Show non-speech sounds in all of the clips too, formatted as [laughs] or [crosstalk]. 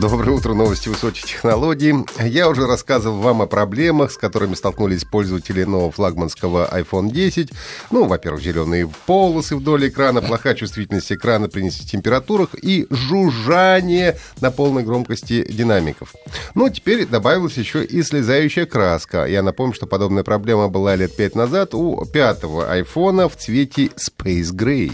Доброе утро, новости высоких технологий. Я уже рассказывал вам о проблемах, с которыми столкнулись пользователи нового флагманского iPhone 10. Ну, во-первых, зеленые полосы вдоль экрана, плохая чувствительность экрана при низких температурах и жужжание на полной громкости динамиков. Ну, теперь добавилась еще и слезающая краска. Я напомню, что подобная проблема была лет пять назад у пятого iPhone в цвете Space Gray.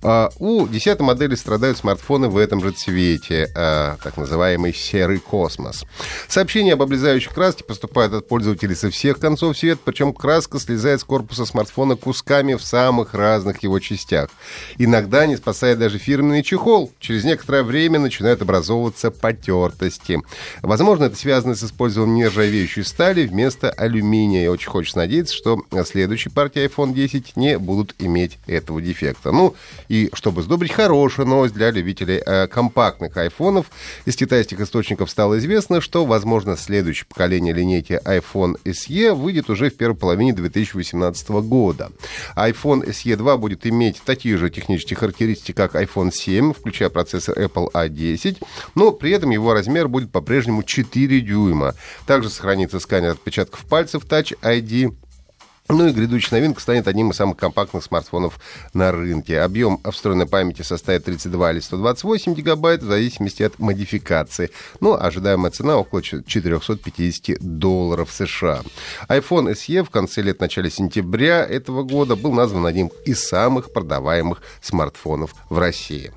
А у десятой модели страдают смартфоны в этом же цвете, а, так называемый называемый серый космос. Сообщения об облезающей краске поступают от пользователей со всех концов света, причем краска слезает с корпуса смартфона кусками в самых разных его частях. Иногда не спасает даже фирменный чехол. Через некоторое время начинают образовываться потертости. Возможно, это связано с использованием нержавеющей стали вместо алюминия. И очень хочется надеяться, что следующие партии iPhone 10 не будут иметь этого дефекта. Ну, и чтобы сдобрить хорошую новость для любителей э, компактных айфонов, из китайских источников стало известно, что, возможно, следующее поколение линейки iPhone SE выйдет уже в первой половине 2018 года. iPhone SE 2 будет иметь такие же технические характеристики, как iPhone 7, включая процессор Apple A10, но при этом его размер будет по-прежнему 4 дюйма. Также сохранится сканер отпечатков пальцев Touch ID, ну и грядущая новинка станет одним из самых компактных смартфонов на рынке. Объем встроенной памяти составит 32 или 128 гигабайт в зависимости от модификации. Ну, ожидаемая цена около 450 долларов США. iPhone SE в конце лет, начале сентября этого года был назван одним из самых продаваемых смартфонов в России.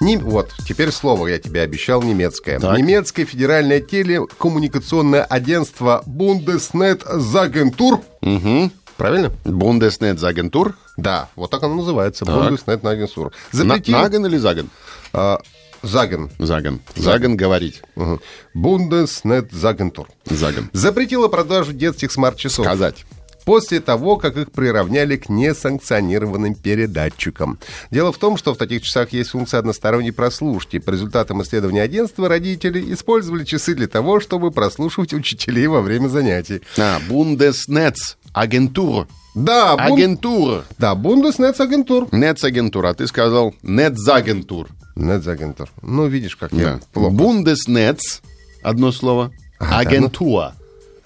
Не, вот, теперь слово я тебе обещал немецкое. Так. Немецкое федеральное телекоммуникационное агентство Bundesnetzagentur. Угу. Правильно? Бундеснетзагентур. Да, вот так оно называется. Так. Bundesnetzagentur. На, Запретил... Наген или Заген? а, Заген. Заген. Заген говорить. Угу. Bundesnetzagentur. Заген. Запретила продажу детских смарт-часов. Сказать. После того, как их приравняли к несанкционированным передатчикам. Дело в том, что в таких часах есть функция односторонней прослушки. По результатам исследования агентства родители использовали часы для того, чтобы прослушивать учителей во время занятий. А, Бундеснетц. Агентур. Да, бун... Агентур. да Bundesnetzagentur. Нецагентур. А ты сказал Нетзагентур. Netzagentur. Ну, видишь, как Да. я плохо. Бундеснетц. Одно слово. Агентуа.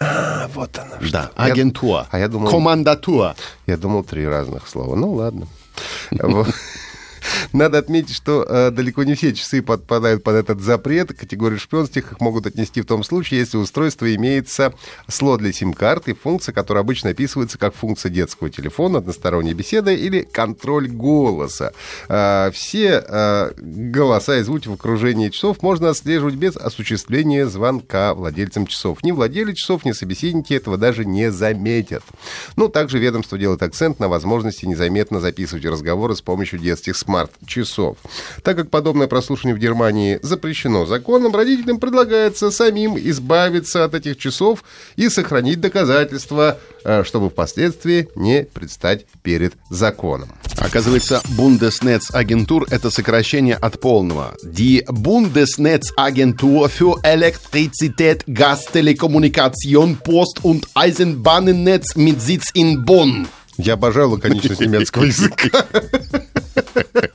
А, вот оно. что. Да, Я- агентуа. а я думал- Командатуа. Я думал, три разных слова. Ну, ладно. [laughs] Надо отметить, что э, далеко не все часы подпадают под этот запрет. Категорию шпионских их могут отнести в том случае, если у устройства имеется слот для сим-карт и функция, которая обычно описывается как функция детского телефона, односторонняя беседа или контроль голоса. Э, все э, голоса и звуки в окружении часов можно отслеживать без осуществления звонка владельцам часов. Ни владелец часов, ни собеседники этого даже не заметят. Ну, также ведомство делает акцент на возможности незаметно записывать разговоры с помощью детских смарт-часов. Так как подобное прослушивание в Германии запрещено законом, родителям предлагается самим избавиться от этих часов и сохранить доказательства, э, чтобы впоследствии не предстать перед законом. Оказывается, Бундеснетzagentur – это сокращение от полного. Die Bundesnetzagentur für Elektrizität, Gas, Telekommunikation, Post- und Eisenbahnnetz mit Sitz in Bonn. Я обожаю лаконичность немецкого языка. [laughs]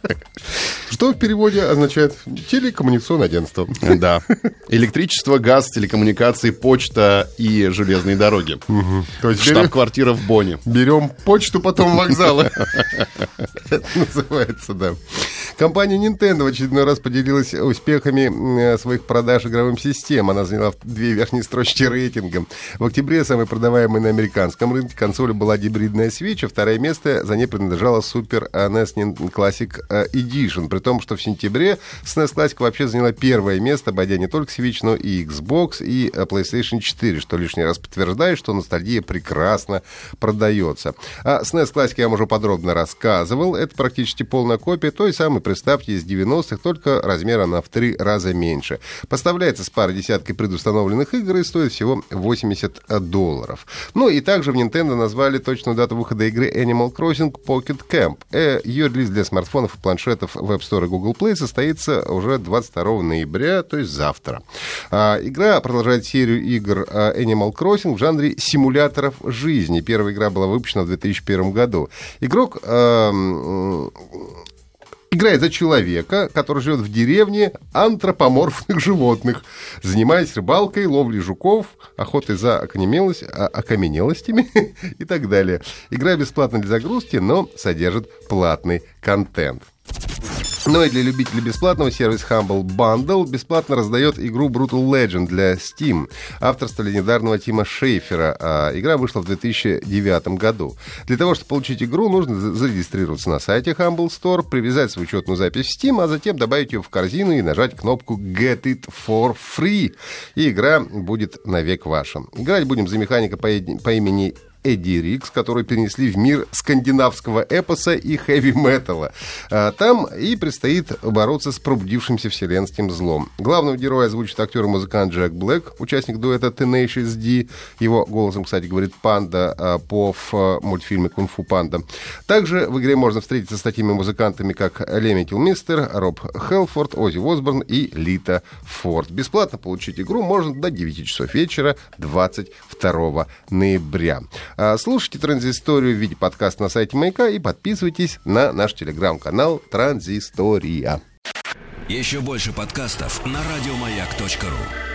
Что в переводе означает телекоммуникационное агентство. Да. Электричество, газ, телекоммуникации, почта и железные дороги. То есть Штаб-квартира в Бонне. берем почту, потом вокзалы. [laughs] Это называется, да. Компания Nintendo в очередной раз поделилась успехами э, своих продаж игровым систем. Она заняла две верхние строчки рейтинга. В октябре самой продаваемой на американском рынке консоли была гибридная Switch, а второе место за ней принадлежала Super NES Classic э, Edition. При том, что в сентябре SNES Classic вообще заняла первое место, обойдя не только Switch, но и Xbox, и э, PlayStation 4, что лишний раз подтверждает, что ностальгия прекрасно продается. А SNES Classic я вам уже подробно рассказывал. Это практически полная копия той самой представьте, из 90-х, только размера на в три раза меньше. Поставляется с парой десяткой предустановленных игр и стоит всего 80 долларов. Ну и также в Nintendo назвали точную дату выхода игры Animal Crossing Pocket Camp. Э, ее релиз для смартфонов и планшетов в App Store и Google Play состоится уже 22 ноября, то есть завтра. А, игра продолжает серию игр а, Animal Crossing в жанре симуляторов жизни. Первая игра была выпущена в 2001 году. Игрок играет за человека, который живет в деревне антропоморфных животных, занимаясь рыбалкой, ловлей жуков, охотой за а, окаменелостями [laughs] и так далее. Игра бесплатна для загрузки, но содержит платный контент. Ну и для любителей бесплатного сервис Humble Bundle бесплатно раздает игру Brutal Legend для Steam, авторства легендарного Тима Шейфера. А игра вышла в 2009 году. Для того, чтобы получить игру, нужно зарегистрироваться на сайте Humble Store, привязать свою учетную запись в Steam, а затем добавить ее в корзину и нажать кнопку Get It for Free. И игра будет навек ваша. Играть будем за механика по, по имени Эдди Рикс, который перенесли в мир скандинавского эпоса и хэви-металла. А, там и предстоит бороться с пробудившимся вселенским злом. Главного героя озвучит актер и музыкант Джек Блэк, участник дуэта Tenacious D. Его голосом, кстати, говорит Панда а, по в мультфильме «Кунг-фу Панда». Также в игре можно встретиться с такими музыкантами, как Леми Килмистер, Роб Хелфорд, Оззи Осборн и Лита Форд. Бесплатно получить игру можно до 9 часов вечера 22 ноября. А, слушайте «Транзисторию» в виде подкаста на сайте Маяка и подписывайтесь на наш телеграм-канал «Транзистория». Еще больше подкастов на радиомаяк.ру